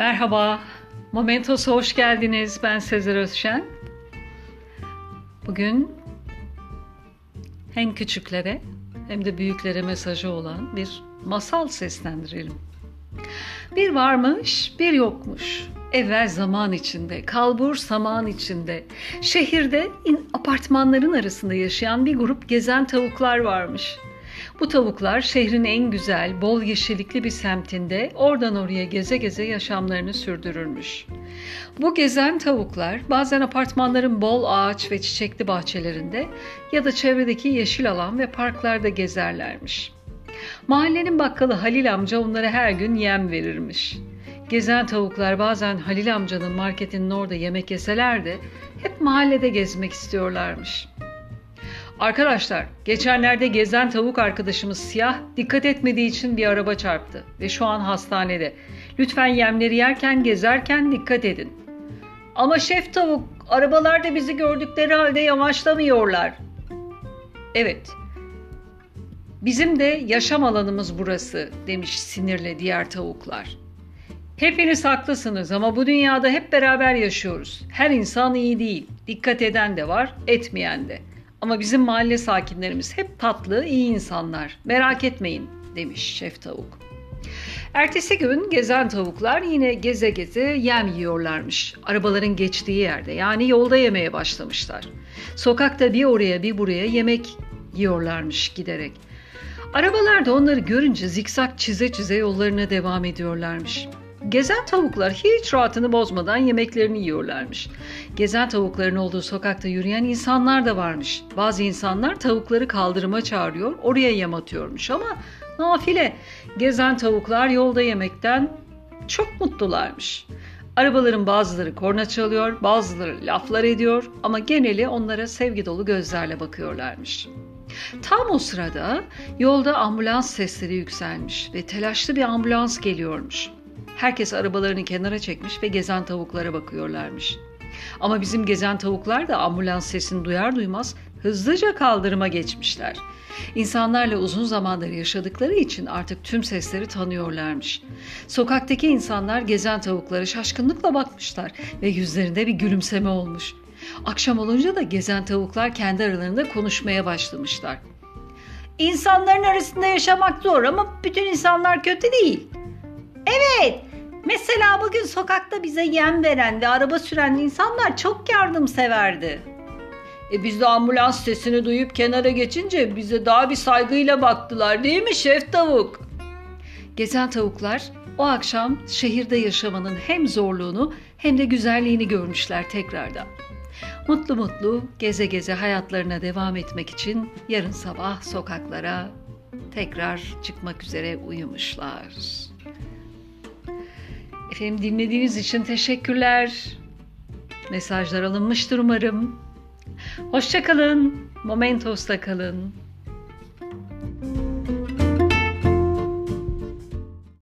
Merhaba, Momentos'a hoş geldiniz. Ben Sezer Özşen. Bugün hem küçüklere hem de büyüklere mesajı olan bir masal seslendirelim. Bir varmış, bir yokmuş. Evvel zaman içinde, kalbur saman içinde, şehirde apartmanların arasında yaşayan bir grup gezen tavuklar varmış.'' Bu tavuklar şehrin en güzel, bol yeşillikli bir semtinde oradan oraya geze geze yaşamlarını sürdürürmüş. Bu gezen tavuklar bazen apartmanların bol ağaç ve çiçekli bahçelerinde ya da çevredeki yeşil alan ve parklarda gezerlermiş. Mahallenin bakkalı Halil amca onlara her gün yem verirmiş. Gezen tavuklar bazen Halil amcanın marketinin orada yemek yeseler de hep mahallede gezmek istiyorlarmış.'' Arkadaşlar, geçenlerde gezen tavuk arkadaşımız Siyah dikkat etmediği için bir araba çarptı ve şu an hastanede. Lütfen yemleri yerken, gezerken dikkat edin. Ama şef tavuk, arabalar da bizi gördükleri halde yavaşlamıyorlar. Evet, bizim de yaşam alanımız burası demiş sinirle diğer tavuklar. Hepiniz haklısınız ama bu dünyada hep beraber yaşıyoruz. Her insan iyi değil. Dikkat eden de var, etmeyen de. Ama bizim mahalle sakinlerimiz hep tatlı, iyi insanlar. Merak etmeyin demiş şef tavuk. Ertesi gün gezen tavuklar yine geze geze yem yiyorlarmış. Arabaların geçtiği yerde yani yolda yemeye başlamışlar. Sokakta bir oraya bir buraya yemek yiyorlarmış giderek. Arabalar da onları görünce zikzak çize çize yollarına devam ediyorlarmış. Gezen tavuklar hiç rahatını bozmadan yemeklerini yiyorlarmış. Gezen tavukların olduğu sokakta yürüyen insanlar da varmış. Bazı insanlar tavukları kaldırıma çağırıyor, oraya yem atıyormuş ama nafile. Gezen tavuklar yolda yemekten çok mutlularmış. Arabaların bazıları korna çalıyor, bazıları laflar ediyor ama geneli onlara sevgi dolu gözlerle bakıyorlarmış. Tam o sırada yolda ambulans sesleri yükselmiş ve telaşlı bir ambulans geliyormuş. Herkes arabalarını kenara çekmiş ve gezen tavuklara bakıyorlarmış. Ama bizim gezen tavuklar da ambulans sesini duyar duymaz hızlıca kaldırıma geçmişler. İnsanlarla uzun zamandır yaşadıkları için artık tüm sesleri tanıyorlarmış. Sokaktaki insanlar gezen tavuklara şaşkınlıkla bakmışlar ve yüzlerinde bir gülümseme olmuş. Akşam olunca da gezen tavuklar kendi aralarında konuşmaya başlamışlar. İnsanların arasında yaşamak zor ama bütün insanlar kötü değil. Evet, Mesela bugün sokakta bize yem veren ve araba süren insanlar çok yardımseverdi. E biz de ambulans sesini duyup kenara geçince bize daha bir saygıyla baktılar değil mi şef tavuk? Gezen tavuklar o akşam şehirde yaşamanın hem zorluğunu hem de güzelliğini görmüşler tekrardan. Mutlu mutlu geze geze hayatlarına devam etmek için yarın sabah sokaklara tekrar çıkmak üzere uyumuşlar. Efendim dinlediğiniz için teşekkürler. Mesajlar alınmıştır umarım. Hoşçakalın. Momentos'ta kalın.